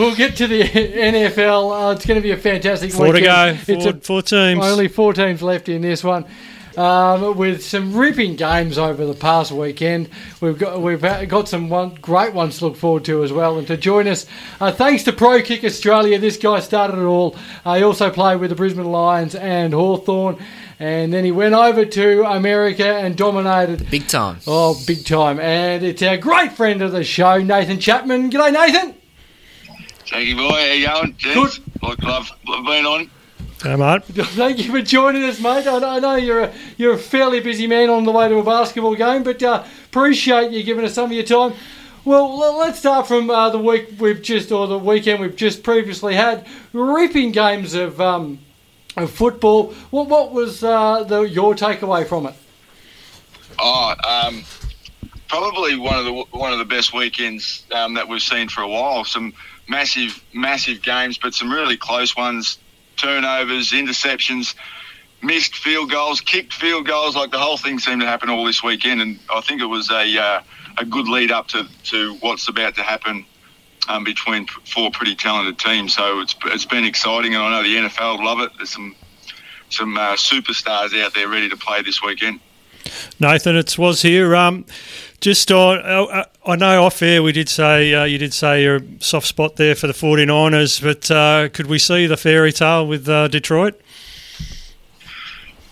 we'll get to the NFL. Uh, it's going to be a fantastic Four weekend. to go. Four, It's a- four teams. Only four teams left in this one. Um, with some ripping games over the past weekend, we've got we've got some one, great ones to look forward to as well. And to join us, uh, thanks to Pro Kick Australia, this guy started it all. Uh, he also played with the Brisbane Lions and Hawthorn, and then he went over to America and dominated Big time. Oh, big time. And it's our great friend of the show, Nathan Chapman. G'day, Nathan. Thank you, boy. How you going, gents? Like love, love being on. Hey, mate. Thank you for joining us, mate. I I know you're a, you're a fairly busy man on the way to a basketball game, but uh, appreciate you giving us some of your time. Well, let's start from uh, the week we've just, or the weekend we've just previously had. Ripping games of, um, of football. What, what was uh, the, your takeaway from it? Oh, um, probably one of the one of the best weekends um, that we've seen for a while. Some massive, massive games, but some really close ones. Turnovers, interceptions, missed field goals, kicked field goals. Like the whole thing seemed to happen all this weekend, and I think it was a uh, a good lead up to, to what's about to happen um, between four pretty talented teams. So it's it's been exciting, and I know the NFL love it. There's some some uh, superstars out there ready to play this weekend. Nathan, it was here. Um, just on, uh, I know off air we did say uh, you did say you're a soft spot there for the 49ers, but uh, could we see the fairy tale with uh, Detroit?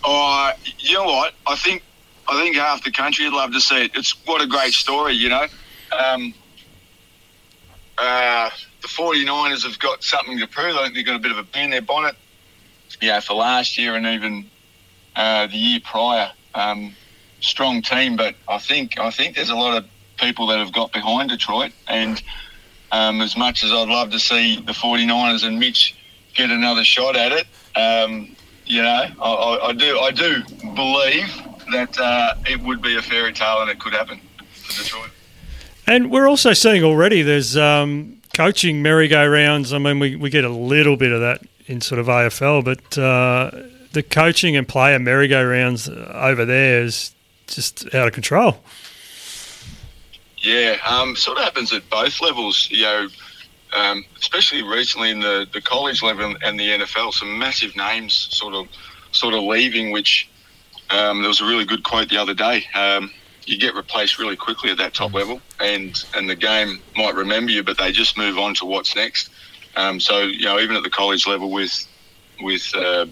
Oh, you know what? I think I think half the country would love to see it. It's what a great story, you know. Um, uh, the 49ers have got something to prove. I think they've got a bit of a bee in their bonnet, yeah, for last year and even uh, the year prior. Um, strong team, but I think I think there's a lot of people that have got behind Detroit, and um, as much as I'd love to see the 49ers and Mitch get another shot at it, um, you know, I, I, do I do believe that uh, it would be a fairy tale and it could happen for Detroit. And we're also seeing already there's um, coaching merry-go-rounds. I mean, we, we get a little bit of that in sort of AFL, but uh, the coaching and player merry-go-rounds over there is just out of control. Yeah, um, sort of happens at both levels. You know, um, especially recently in the, the college level and the NFL, some massive names sort of sort of leaving. Which um, there was a really good quote the other day. Um, you get replaced really quickly at that top level, and and the game might remember you, but they just move on to what's next. Um, so you know, even at the college level with with uh,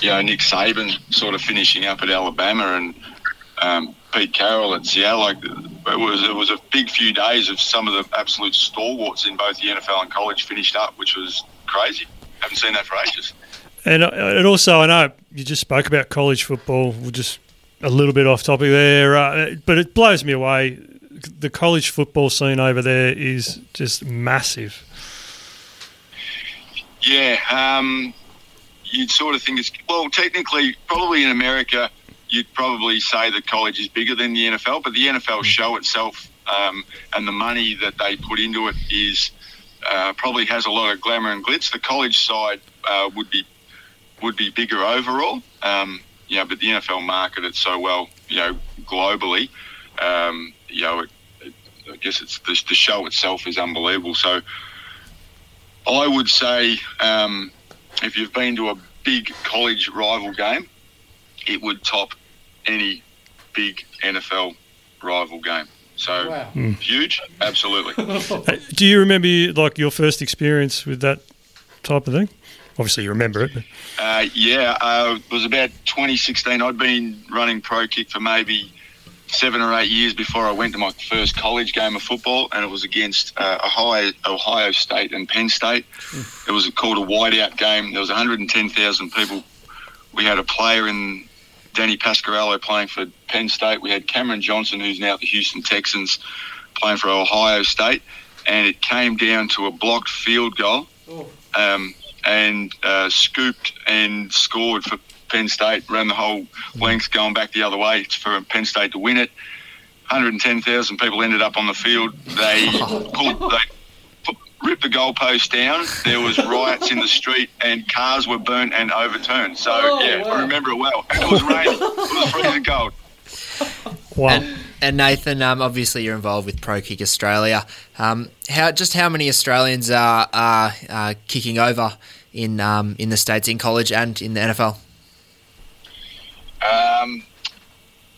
you know Nick Saban sort of finishing up at Alabama and um, Pete Carroll at Seattle. Like it was, it was a big few days of some of the absolute stalwarts in both the NFL and college finished up, which was crazy. Haven't seen that for ages. And uh, it also, I know you just spoke about college football. We're just a little bit off topic there, uh, but it blows me away. The college football scene over there is just massive. Yeah, um, you'd sort of think it's well, technically, probably in America, you'd probably say that college is bigger than the NFL, but the NFL show itself um, and the money that they put into it is uh, probably has a lot of glamour and glitz. The college side uh, would be would be bigger overall, um, you know, but the NFL market it so well, you know, globally. Um, you know, it, it, I guess it's the, the show itself is unbelievable. So. I would say um, if you've been to a big college rival game, it would top any big NFL rival game. So Wow. huge, absolutely. Do you remember like your first experience with that type of thing? Obviously, you remember it. But Uh, yeah, uh, it was about 2016. I'd been running pro kick for maybe seven or eight years before I went to my first college game of football, and it was against uh, Ohio, Ohio State and Penn State. It was called a whiteout game. There was 110,000 people. We had a player in Danny Pasquariello playing for Penn State. We had Cameron Johnston, who's now at the Houston Texans, playing for Ohio State, and it came down to a blocked field goal um, and uh, scooped and scored for Penn State, ran the whole length going back the other way for Penn State to win it. 110,000 people ended up on the field. They pulled, they ripped the goalpost down. There was riots in the street, and cars were burnt and overturned. So Oh, yeah, wow. I remember it well. And it was raining. It was freezing cold. wow. And And Nathan, um, obviously you're involved with Pro Kick Australia. Um, how just how many Australians are, are, are kicking over in um, in the states in college and in the NFL? Um,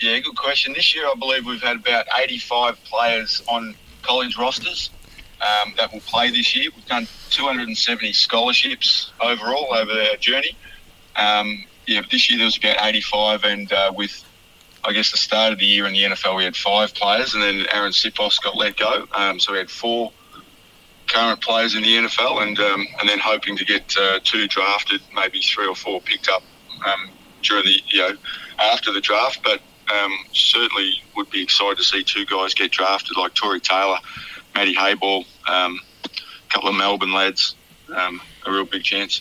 yeah, good question. This year, I believe we've had about 85 players on college rosters um, that will play this year. We've done 270 scholarships overall over our journey. Um, yeah, this year there was about 85, and uh, with I guess the start of the year in the NFL, we had five players, and then Arryn Siposs got let go. Um, so we had four current players in the NFL, and um, and then hoping to get uh, two drafted, maybe three or four picked up um, during the you know after the draft. But um, certainly would be excited to see two guys get drafted, like Tory Taylor, Matty Hayball, um, a couple of Melbourne lads. Um, a real big chance.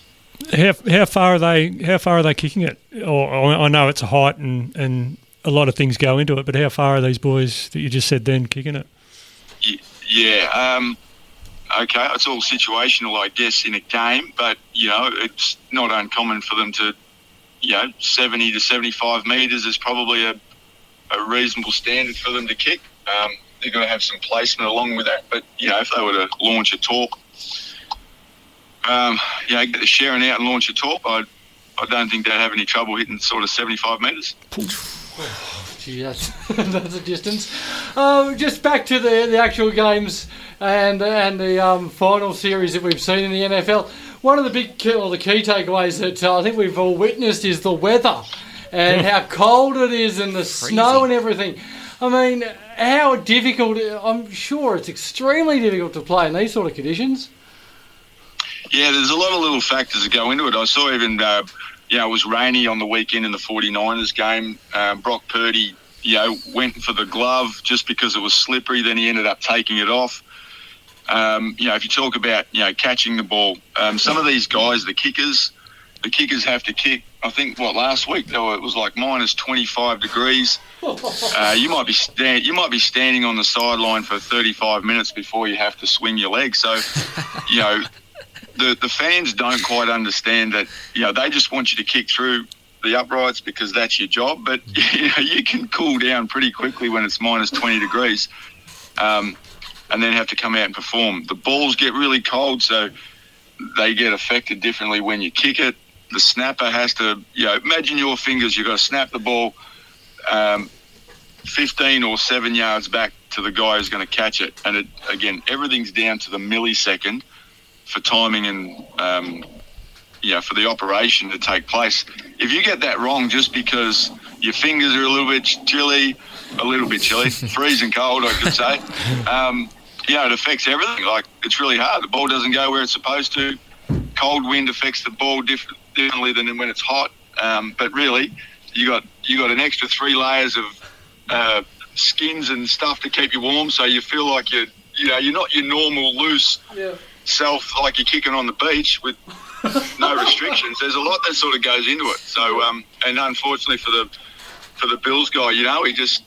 How, how far are they? How far are they kicking it? Or I know it's a height and, and a lot of things go into it, but how far are these boys that you just said then kicking it? Yeah, um, okay, it's all situational, I guess, in a game, but you know, it's not uncommon for them to, you know, seventy to seventy-five meters is probably a, a reasonable standard for them to kick. Um, they're going to have some placement along with that, but you know, if they were to launch a torp, um, you know, get the sharing out and launch a torp, I, I don't think they'd have any trouble hitting sort of seventy-five meters. Gee, that's, that's a distance. Um, just back to the the actual games and and the um, final series that we've seen in the NFL. One of the big key, or the key takeaways that uh, I think we've all witnessed is the weather and how cold it is and the snow and everything. I mean, how difficult? I'm sure it's extremely difficult to play in these sort of conditions. Yeah, there's a lot of little factors that go into it. I saw even, uh, you know, it was rainy on the weekend in the 49ers game. Um, Brock Purdy, you know, went for the glove just because it was slippery. Then he ended up taking it off. Um, you know, if you talk about, you know, catching the ball, um, some of these guys, the kickers, the kickers have to kick. I think what last week though it was like minus 25 degrees. Uh, you might be stand, you might be standing on the sideline for 35 minutes before you have to swing your leg. So, you know, the the fans don't quite understand that. You know, they just want you to kick through the uprights because that's your job. But you know, you can cool down pretty quickly when it's minus 20 degrees, um, and then have to come out and perform. The balls get really cold, so they get affected differently when you kick it. The snapper has to, you know, imagine your fingers. You've got to snap the ball um, 15 or seven yards back to the guy who's going to catch it. And it, again, everything's down to the millisecond for timing and um, yeah, for the operation to take place. If you get that wrong, just because your fingers are a little bit chilly, a little bit chilly, freezing cold, I could say. Um, you know, it affects everything. Like it's really hard. The ball doesn't go where it's supposed to. Cold wind affects the ball diff- differently than when it's hot. Um, but really, you got you got an extra three layers of uh, skins and stuff to keep you warm, so you feel like you're you know you're not your normal loose Yeah. self like you're kicking on the beach with no restrictions. There's a lot that sort of goes into it. So um, and unfortunately for the for the Bills guy, you know, he just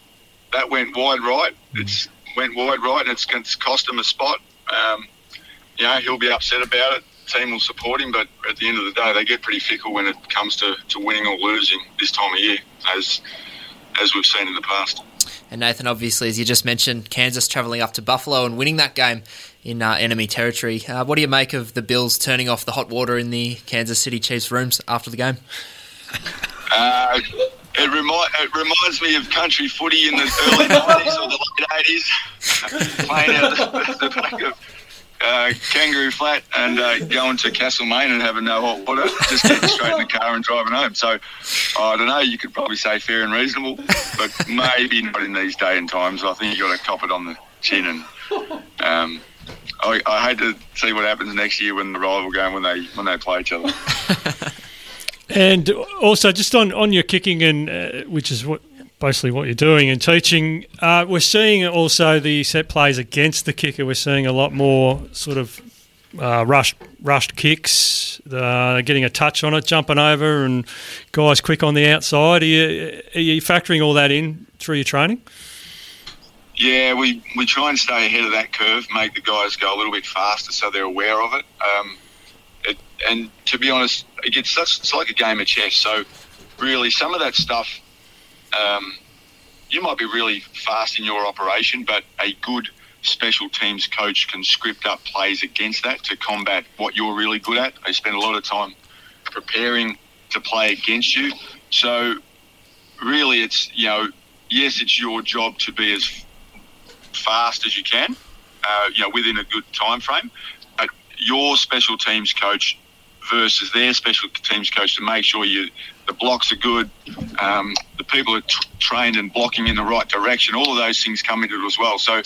that went wide right. It's went wide right, and it's, it's cost him a spot. Um, you know, he'll be upset about it. Team will support him, but at the end of the day, they get pretty fickle when it comes to, to winning or losing this time of year, as as we've seen in the past. And Nathan, obviously, as you just mentioned, Kansas travelling up to Buffalo and winning that game in uh, enemy territory. Uh, what do you make of the Bills turning off the hot water in the Kansas City Chiefs rooms after the game? Uh, it, remi- it reminds me of country footy in the early 90s or the late 80s, playing out the, the back of uh, Kangaroo Flat and uh, going to Castlemaine and having no hot water, just getting straight in the car and driving home. So I don't know, you could probably say fair and reasonable, but maybe not in these day and times. I think you have got to cop it on the chin and. Um, I, I hate to see what happens next year when the rival game when they when they play each other. And also, just on, on your kicking, and uh, which is what basically what you're doing and teaching, uh, we're seeing also the set plays against the kicker. We're seeing a lot more sort of uh, rushed rushed kicks, uh, getting a touch on it, jumping over, and guys quick on the outside. Are you, are you factoring all that in through your training? Yeah, we, we try and stay ahead of that curve, make the guys go a little bit faster so they're aware of it. Um, it and to be honest, it gets it's like a game of chess. So really, some of that stuff, um, you might be really fast in your operation, but a good special teams coach can script up plays against that to combat what you're really good at. They spend a lot of time preparing to play against you. So really, it's you know, yes, it's your job to be as fast as you can, uh, you know, within a good time frame. But your special teams coach versus their special teams coach to make sure you the blocks are good, um, the people are t- trained and blocking in the right direction. All of those things come into it as well. So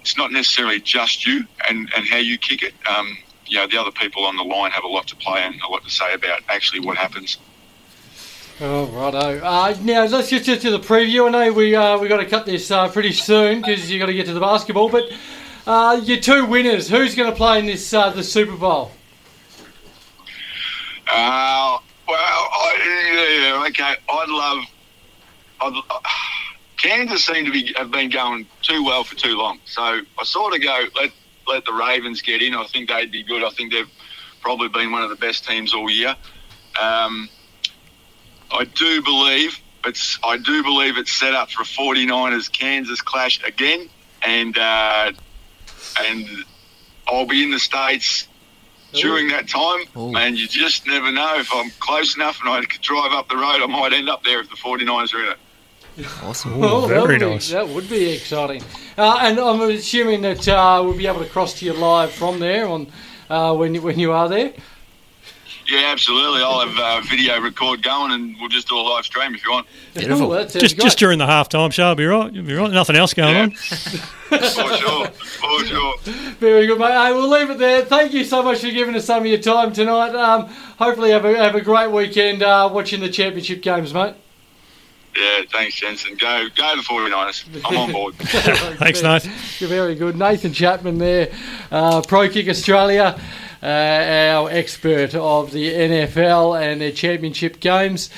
it's not necessarily just you and, and how you kick it. Um, you know, the other people on the line have a lot to play and a lot to say about actually what happens. Oh, righto. Uh, now, let's get to the preview. I know we uh, we got to cut this uh, pretty soon because you got to get to the basketball. But uh, your two winners, who's going to play in this uh, the Super Bowl? Uh, Yeah, okay. I'd love. I'd, Kansas seem to be have been going too well for too long. So I sort of go let let the Ravens get in. I think they'd be good. I think they've probably been one of the best teams all year. Um, I do believe it's I do believe it's set up for a 49ers Kansas clash again, and uh, and I'll be in the states during that time, Ooh. and you just never know if I'm close enough and I could drive up the road, I might end up there if the 49ers are in it. Awesome. Ooh, Oh, that very would be- that would be exciting. Uh, and I'm assuming that uh, we'll be able to cross to you live from there on uh, when when you are there. Yeah, absolutely. I'll have uh, video record going, and we'll just do a live stream if you want. Beautiful. That Just great. just during the half time show, I'll be right. You'll be right. Nothing else going Yeah. on. For sure, for sure. Very good, mate. Hey, we'll leave it there. Thank you so much for giving us some of your time tonight. Um, hopefully, have a, have a great weekend uh, watching the championship games, mate. Yeah, thanks, Jensen. Go, go the 49ers. I'm on board. Thanks, Nathan. You're very good. Nathan Chapman there, uh, Pro Kick Australia, Uh, our expert of the NFL and their championship games.